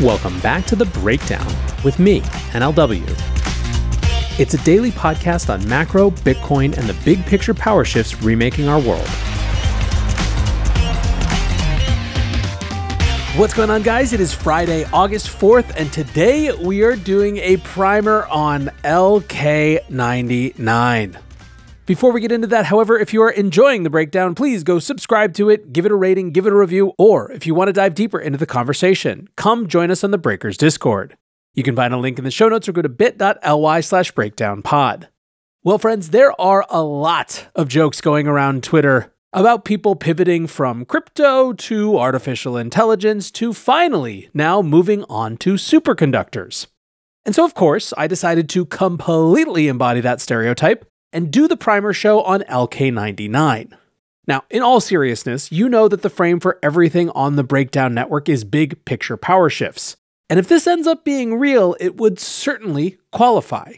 Welcome back to The Breakdown with me, NLW. It's a daily podcast on macro, Bitcoin, and the big picture power shifts remaking our world. What's going on, guys? It is Friday, August 4th, and today we are doing a primer on LK99. Before we get into that, however, if you are enjoying the breakdown, please go subscribe to it, give it a rating, give it a review, or if you want to dive deeper into the conversation, come join us on the Breakers Discord. You can find a link in the show notes or go to bit.ly slash breakdownpod. Well, friends, there are a lot of jokes going around Twitter about people pivoting from crypto to artificial intelligence to finally now moving on to superconductors. And so, of course, I decided to completely embody that stereotype and do the primer show on LK99. Now, in all seriousness, you know that the frame for everything on the Breakdown Network is big picture power shifts. And if this ends up being real, it would certainly qualify.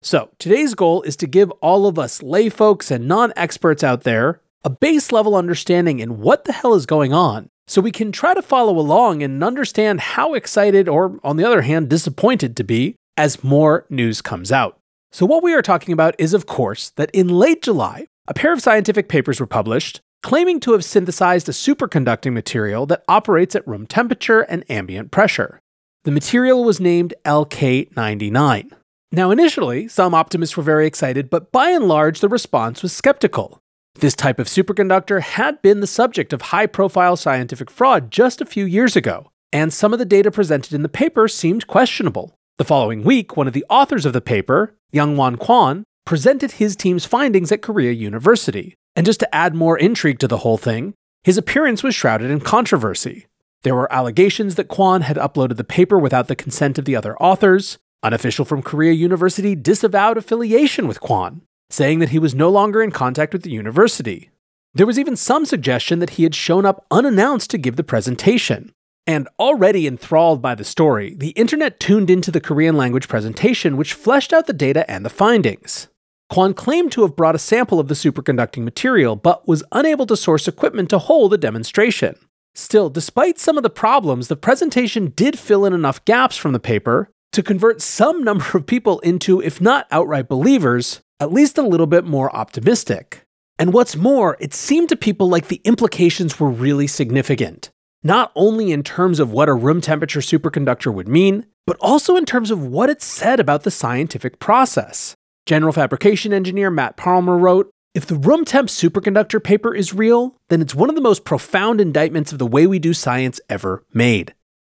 So, today's goal is to give all of us lay folks and non experts out there a base level understanding in what the hell is going on so we can try to follow along and understand how excited or, on the other hand, disappointed to be as more news comes out. So, what we are talking about is, of course, that in late July, a pair of scientific papers were published claiming to have synthesized a superconducting material that operates at room temperature and ambient pressure. The material was named LK99. Now, initially, some optimists were very excited, but by and large, the response was skeptical. This type of superconductor had been the subject of high profile scientific fraud just a few years ago, and some of the data presented in the paper seemed questionable. The following week, one of the authors of the paper, Youngwon Kwon, presented his team's findings at Korea University. And just to add more intrigue to the whole thing, his appearance was shrouded in controversy. There were allegations that Kwon had uploaded the paper without the consent of the other authors. An official from Korea University disavowed affiliation with Kwon, saying that he was no longer in contact with the university. There was even some suggestion that he had shown up unannounced to give the presentation. And already enthralled by the story, the internet tuned into the Korean language presentation, which fleshed out the data and the findings. Kwon claimed to have brought a sample of the superconducting material, but was unable to source equipment to hold a demonstration. Still, despite some of the problems, the presentation did fill in enough gaps from the paper to convert some number of people into, if not outright believers, at least a little bit more optimistic. And what's more, it seemed to people like the implications were really significant not only in terms of what a room temperature superconductor would mean, but also in terms of what it said about the scientific process. General fabrication engineer Matt Parlmer wrote If the room temp superconductor paper is real, then it's one of the most profound indictments of the way we do science ever made.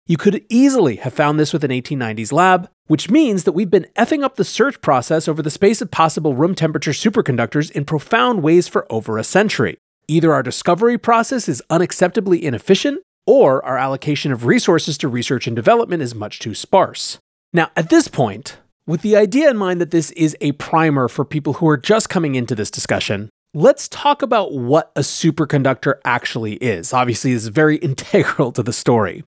You could easily have found this with an 1890s lab, which means that we've been effing up the search process over the space of possible room temperature superconductors in profound ways for over a century. Either our discovery process is unacceptably inefficient, or our allocation of resources to research and development is much too sparse. Now, at this point, with the idea in mind that this is a primer for people who are just coming into this discussion, let's talk about what a superconductor actually is. Obviously, this is very integral to the story.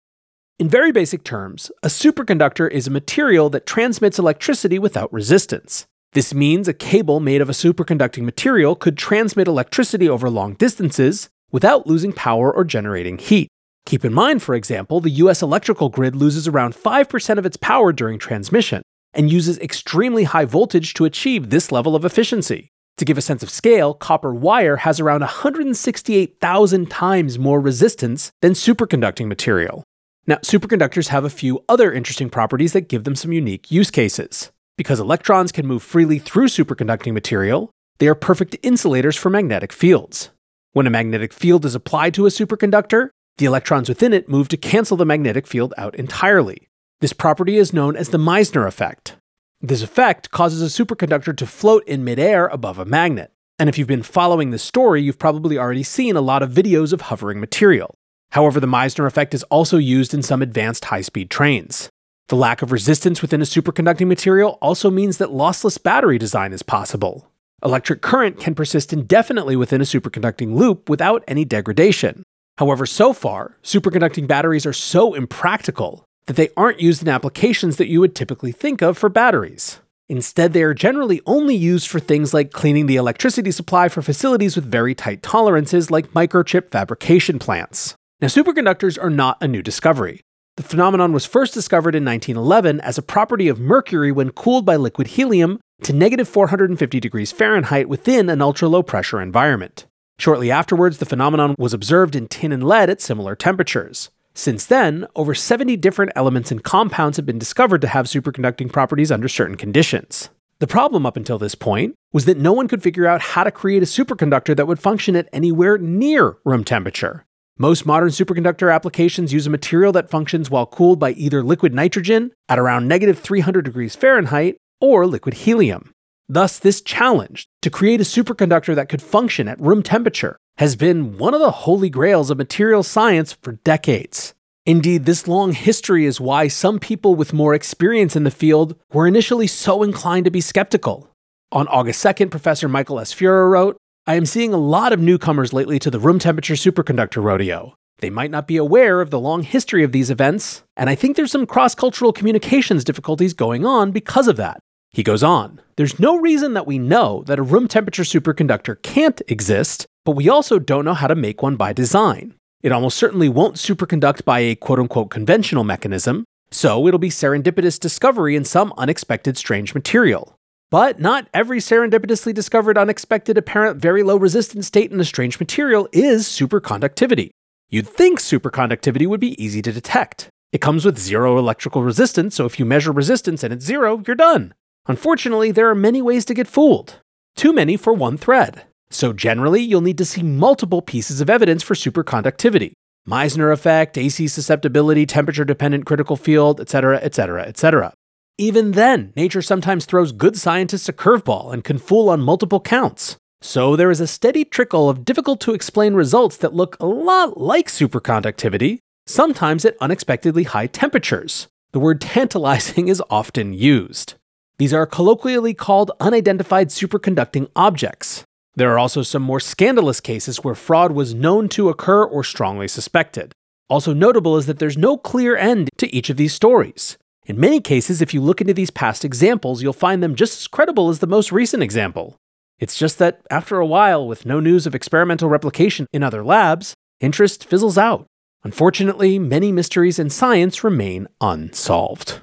In very basic terms, a superconductor is a material that transmits electricity without resistance. This means a cable made of a superconducting material could transmit electricity over long distances without losing power or generating heat. Keep in mind, for example, the US electrical grid loses around 5% of its power during transmission and uses extremely high voltage to achieve this level of efficiency. To give a sense of scale, copper wire has around 168,000 times more resistance than superconducting material. Now, superconductors have a few other interesting properties that give them some unique use cases. Because electrons can move freely through superconducting material, they are perfect insulators for magnetic fields. When a magnetic field is applied to a superconductor, the electrons within it move to cancel the magnetic field out entirely. This property is known as the Meissner effect. This effect causes a superconductor to float in midair above a magnet. And if you've been following this story, you've probably already seen a lot of videos of hovering material. However, the Meissner effect is also used in some advanced high speed trains. The lack of resistance within a superconducting material also means that lossless battery design is possible. Electric current can persist indefinitely within a superconducting loop without any degradation. However, so far, superconducting batteries are so impractical that they aren't used in applications that you would typically think of for batteries. Instead, they are generally only used for things like cleaning the electricity supply for facilities with very tight tolerances like microchip fabrication plants. Now, superconductors are not a new discovery. The phenomenon was first discovered in 1911 as a property of mercury when cooled by liquid helium to negative 450 degrees Fahrenheit within an ultra low pressure environment. Shortly afterwards, the phenomenon was observed in tin and lead at similar temperatures. Since then, over 70 different elements and compounds have been discovered to have superconducting properties under certain conditions. The problem up until this point was that no one could figure out how to create a superconductor that would function at anywhere near room temperature. Most modern superconductor applications use a material that functions while cooled by either liquid nitrogen at around negative 300 degrees Fahrenheit or liquid helium. Thus, this challenge to create a superconductor that could function at room temperature has been one of the holy grails of material science for decades. Indeed, this long history is why some people with more experience in the field were initially so inclined to be skeptical. On August 2nd, Professor Michael S. Fuhrer wrote, I am seeing a lot of newcomers lately to the room temperature superconductor rodeo. They might not be aware of the long history of these events, and I think there's some cross cultural communications difficulties going on because of that. He goes on, there's no reason that we know that a room temperature superconductor can't exist, but we also don't know how to make one by design. It almost certainly won't superconduct by a quote unquote conventional mechanism, so it'll be serendipitous discovery in some unexpected strange material. But not every serendipitously discovered unexpected apparent very low resistance state in a strange material is superconductivity. You'd think superconductivity would be easy to detect. It comes with zero electrical resistance, so if you measure resistance and it's zero, you're done. Unfortunately, there are many ways to get fooled. Too many for one thread. So generally, you'll need to see multiple pieces of evidence for superconductivity. Meissner effect, AC susceptibility, temperature dependent critical field, etc., etc., etc. Even then, nature sometimes throws good scientists a curveball and can fool on multiple counts. So there is a steady trickle of difficult to explain results that look a lot like superconductivity, sometimes at unexpectedly high temperatures. The word tantalizing is often used. These are colloquially called unidentified superconducting objects. There are also some more scandalous cases where fraud was known to occur or strongly suspected. Also notable is that there's no clear end to each of these stories. In many cases, if you look into these past examples, you'll find them just as credible as the most recent example. It's just that after a while, with no news of experimental replication in other labs, interest fizzles out. Unfortunately, many mysteries in science remain unsolved.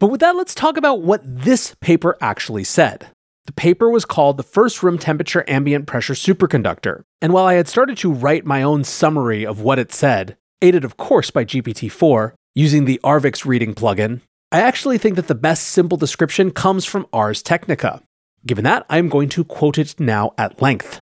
But with that, let's talk about what this paper actually said. The paper was called the first room temperature ambient pressure superconductor. And while I had started to write my own summary of what it said, aided of course by GPT-4, using the Arvix reading plugin, I actually think that the best simple description comes from Ars Technica. Given that, I am going to quote it now at length.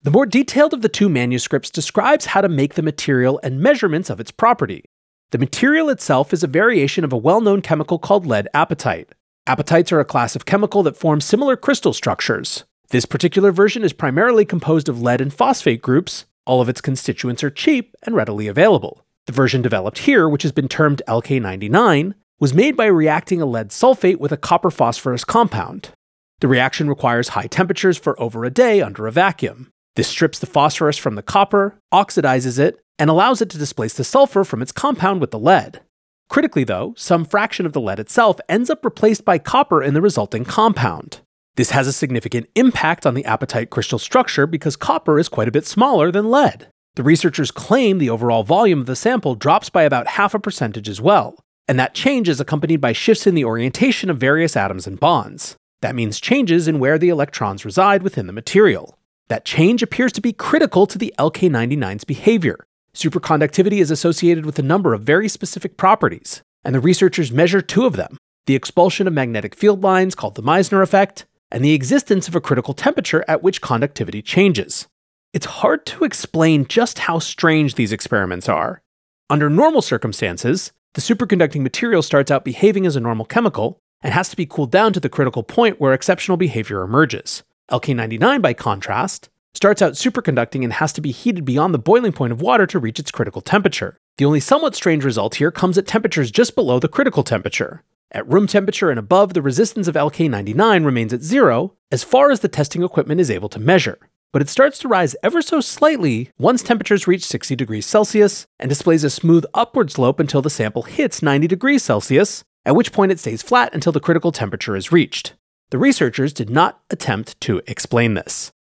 The more detailed of the two manuscripts describes how to make the material and measurements of its property. The material itself is a variation of a well known chemical called lead apatite. Apatites are a class of chemical that form similar crystal structures. This particular version is primarily composed of lead and phosphate groups. All of its constituents are cheap and readily available. The version developed here, which has been termed LK99, was made by reacting a lead sulfate with a copper phosphorus compound. The reaction requires high temperatures for over a day under a vacuum. This strips the phosphorus from the copper, oxidizes it, and allows it to displace the sulfur from its compound with the lead. Critically, though, some fraction of the lead itself ends up replaced by copper in the resulting compound. This has a significant impact on the apatite crystal structure because copper is quite a bit smaller than lead. The researchers claim the overall volume of the sample drops by about half a percentage as well, and that change is accompanied by shifts in the orientation of various atoms and bonds. That means changes in where the electrons reside within the material. That change appears to be critical to the LK99's behavior, Superconductivity is associated with a number of very specific properties, and the researchers measure two of them the expulsion of magnetic field lines, called the Meissner effect, and the existence of a critical temperature at which conductivity changes. It's hard to explain just how strange these experiments are. Under normal circumstances, the superconducting material starts out behaving as a normal chemical and has to be cooled down to the critical point where exceptional behavior emerges. LK99, by contrast, starts out superconducting and has to be heated beyond the boiling point of water to reach its critical temperature. The only somewhat strange result here comes at temperatures just below the critical temperature. At room temperature and above, the resistance of LK99 remains at zero as far as the testing equipment is able to measure. But it starts to rise ever so slightly once temperatures reach 60 degrees Celsius and displays a smooth upward slope until the sample hits 90 degrees Celsius, at which point it stays flat until the critical temperature is reached. The researchers did not attempt to explain this.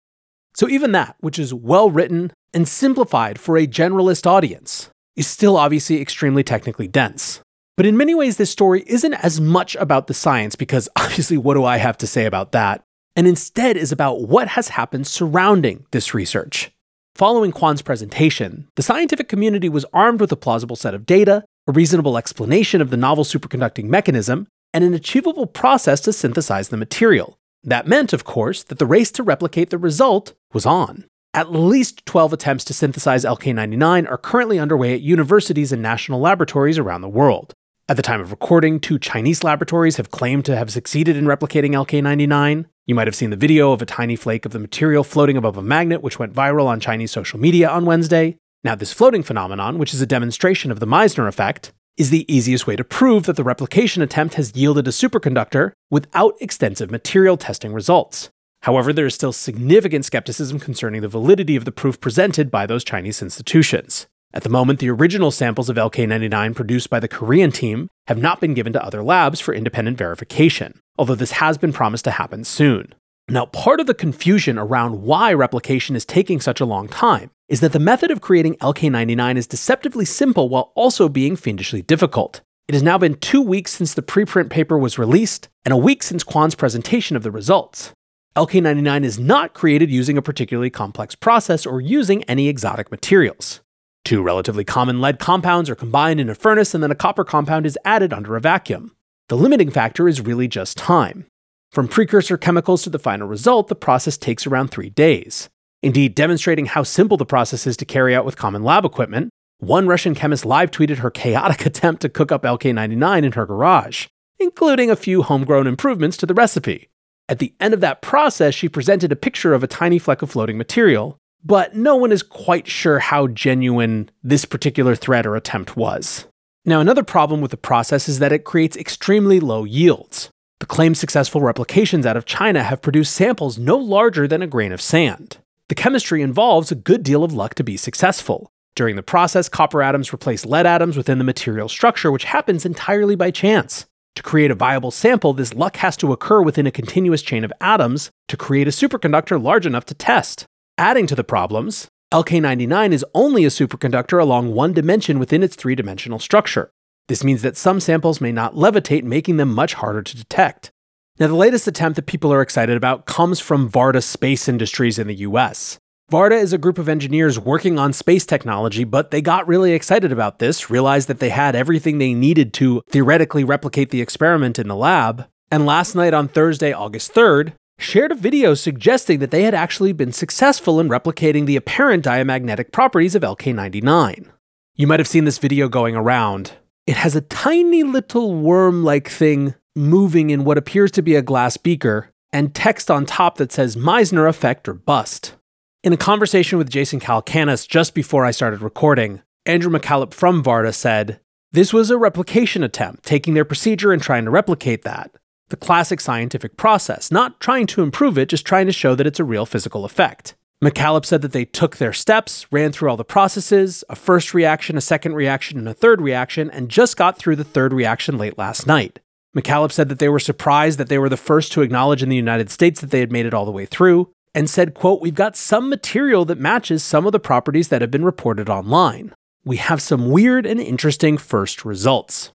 So even that, which is well written and simplified for a generalist audience, is still obviously extremely technically dense. But in many ways, this story isn't as much about the science, because obviously, what do I have to say about that? And instead is about what has happened surrounding this research. Following Kwon's presentation, the scientific community was armed with a plausible set of data, a reasonable explanation of the novel superconducting mechanism, and an achievable process to synthesize the material. That meant, of course, that the race to replicate the result was on. At least 12 attempts to synthesize LK99 are currently underway at universities and national laboratories around the world. At the time of recording, two Chinese laboratories have claimed to have succeeded in replicating LK99. You might have seen the video of a tiny flake of the material floating above a magnet, which went viral on Chinese social media on Wednesday. Now, this floating phenomenon, which is a demonstration of the Meissner effect, is the easiest way to prove that the replication attempt has yielded a superconductor without extensive material testing results. However, there is still significant skepticism concerning the validity of the proof presented by those Chinese institutions. At the moment, the original samples of LK99 produced by the Korean team have not been given to other labs for independent verification, although this has been promised to happen soon. Now, part of the confusion around why replication is taking such a long time is that the method of creating LK99 is deceptively simple while also being fiendishly difficult. It has now been two weeks since the preprint paper was released, and a week since Kwon's presentation of the results. LK99 is not created using a particularly complex process or using any exotic materials. Two relatively common lead compounds are combined in a furnace, and then a copper compound is added under a vacuum. The limiting factor is really just time. From precursor chemicals to the final result, the process takes around three days. Indeed, demonstrating how simple the process is to carry out with common lab equipment, one Russian chemist live tweeted her chaotic attempt to cook up LK99 in her garage, including a few homegrown improvements to the recipe. At the end of that process, she presented a picture of a tiny fleck of floating material, but no one is quite sure how genuine this particular threat or attempt was. Now, another problem with the process is that it creates extremely low yields. The claimed successful replications out of China have produced samples no larger than a grain of sand. The chemistry involves a good deal of luck to be successful. During the process, copper atoms replace lead atoms within the material structure, which happens entirely by chance. To create a viable sample, this luck has to occur within a continuous chain of atoms to create a superconductor large enough to test. Adding to the problems, LK99 is only a superconductor along one dimension within its three dimensional structure. This means that some samples may not levitate, making them much harder to detect. Now, the latest attempt that people are excited about comes from Varda Space Industries in the US. Varda is a group of engineers working on space technology, but they got really excited about this, realized that they had everything they needed to theoretically replicate the experiment in the lab, and last night on Thursday, August 3rd, shared a video suggesting that they had actually been successful in replicating the apparent diamagnetic properties of LK99. You might have seen this video going around. It has a tiny little worm like thing moving in what appears to be a glass beaker, and text on top that says Meissner effect or bust. In a conversation with Jason Calacanis just before I started recording, Andrew McCalip from Varda said, This was a replication attempt, taking their procedure and trying to replicate that. The classic scientific process, not trying to improve it, just trying to show that it's a real physical effect. McCalip said that they took their steps, ran through all the processes, a first reaction, a second reaction, and a third reaction, and just got through the third reaction late last night. McCalip said that they were surprised that they were the first to acknowledge in the United States that they had made it all the way through, and said, quote, We've got some material that matches some of the properties that have been reported online. We have some weird and interesting first results.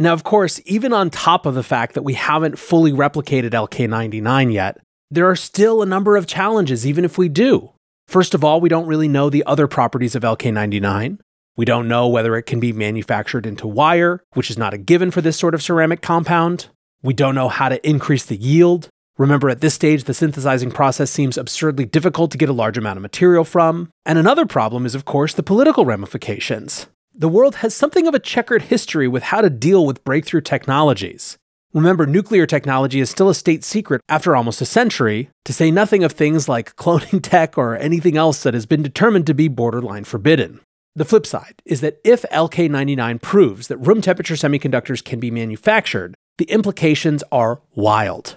Now, of course, even on top of the fact that we haven't fully replicated LK99 yet, there are still a number of challenges, even if we do. First of all, we don't really know the other properties of LK99. We don't know whether it can be manufactured into wire, which is not a given for this sort of ceramic compound. We don't know how to increase the yield. Remember, at this stage, the synthesizing process seems absurdly difficult to get a large amount of material from. And another problem is, of course, the political ramifications. The world has something of a checkered history with how to deal with breakthrough technologies. Remember, nuclear technology is still a state secret after almost a century, to say nothing of things like cloning tech or anything else that has been determined to be borderline forbidden. The flip side is that if LK99 proves that room temperature semiconductors can be manufactured, the implications are wild.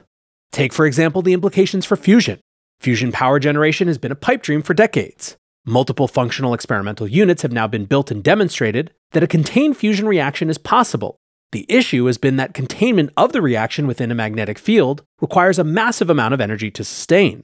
Take, for example, the implications for fusion. Fusion power generation has been a pipe dream for decades. Multiple functional experimental units have now been built and demonstrated that a contained fusion reaction is possible. The issue has been that containment of the reaction within a magnetic field requires a massive amount of energy to sustain.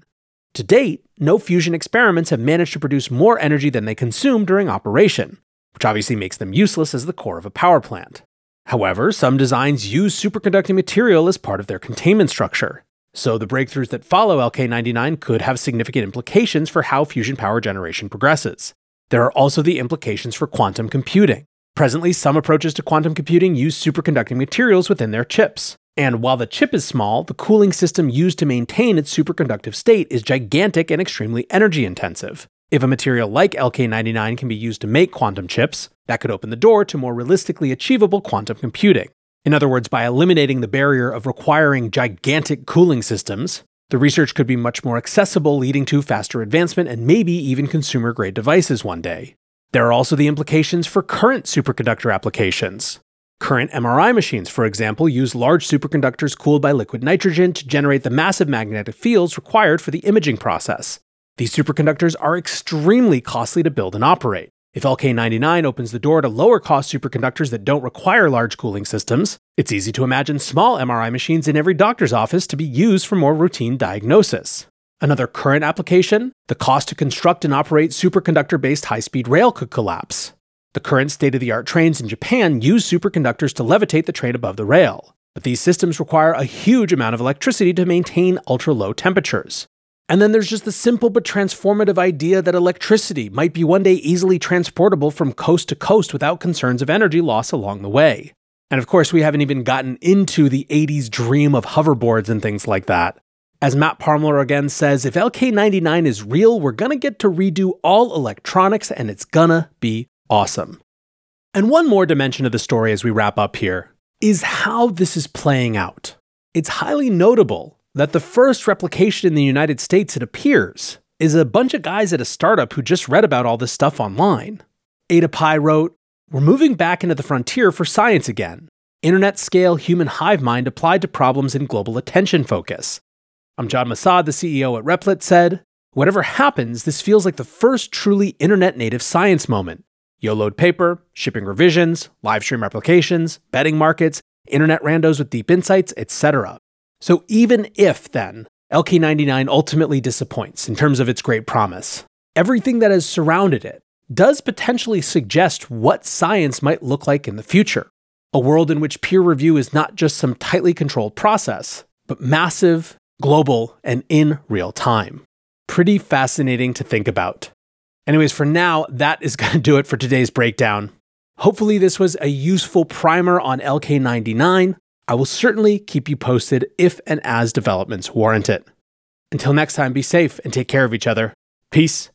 To date, no fusion experiments have managed to produce more energy than they consume during operation, which obviously makes them useless as the core of a power plant. However, some designs use superconducting material as part of their containment structure. So the breakthroughs that follow LK99 could have significant implications for how fusion power generation progresses. There are also the implications for quantum computing. Presently, some approaches to quantum computing use superconducting materials within their chips. And while the chip is small, the cooling system used to maintain its superconductive state is gigantic and extremely energy intensive. If a material like LK99 can be used to make quantum chips, that could open the door to more realistically achievable quantum computing. In other words, by eliminating the barrier of requiring gigantic cooling systems, the research could be much more accessible, leading to faster advancement and maybe even consumer grade devices one day. There are also the implications for current superconductor applications. Current MRI machines, for example, use large superconductors cooled by liquid nitrogen to generate the massive magnetic fields required for the imaging process. These superconductors are extremely costly to build and operate. If LK99 opens the door to lower cost superconductors that don't require large cooling systems, it's easy to imagine small MRI machines in every doctor's office to be used for more routine diagnosis. Another current application the cost to construct and operate superconductor based high speed rail could collapse. The current state of the art trains in Japan use superconductors to levitate the train above the rail, but these systems require a huge amount of electricity to maintain ultra low temperatures. And then there's just the simple but transformative idea that electricity might be one day easily transportable from coast to coast without concerns of energy loss along the way. And of course, we haven't even gotten into the 80s dream of hoverboards and things like that. As Matt Parlmer again says, if LK99 is real, we're gonna get to redo all electronics and it's gonna be awesome. And one more dimension of the story as we wrap up here is how this is playing out. It's highly notable that the first replication in the United States, it appears, is a bunch of guys at a startup who just read about all this stuff online. Ada Pi wrote, We're moving back into the frontier for science again. Internet scale human hive mind applied to problems in global attention focus. Amjad Masad, the CEO at Replit, said, Whatever happens, this feels like the first truly internet native science moment. YOLOed paper, shipping revisions, live stream replications, betting markets, internet randos with deep insights, etc. So even if then LK99 ultimately disappoints in terms of its great promise, everything that has surrounded it does potentially suggest what science might look like in the future. A world in which peer review is not just some tightly controlled process, but massive, global, and in real time. Pretty fascinating to think about. Anyways, for now, that is going to do it for today's breakdown. Hopefully, this was a useful primer on LK99. I will certainly keep you posted if and as developments warrant it. Until next time, be safe and take care of each other. Peace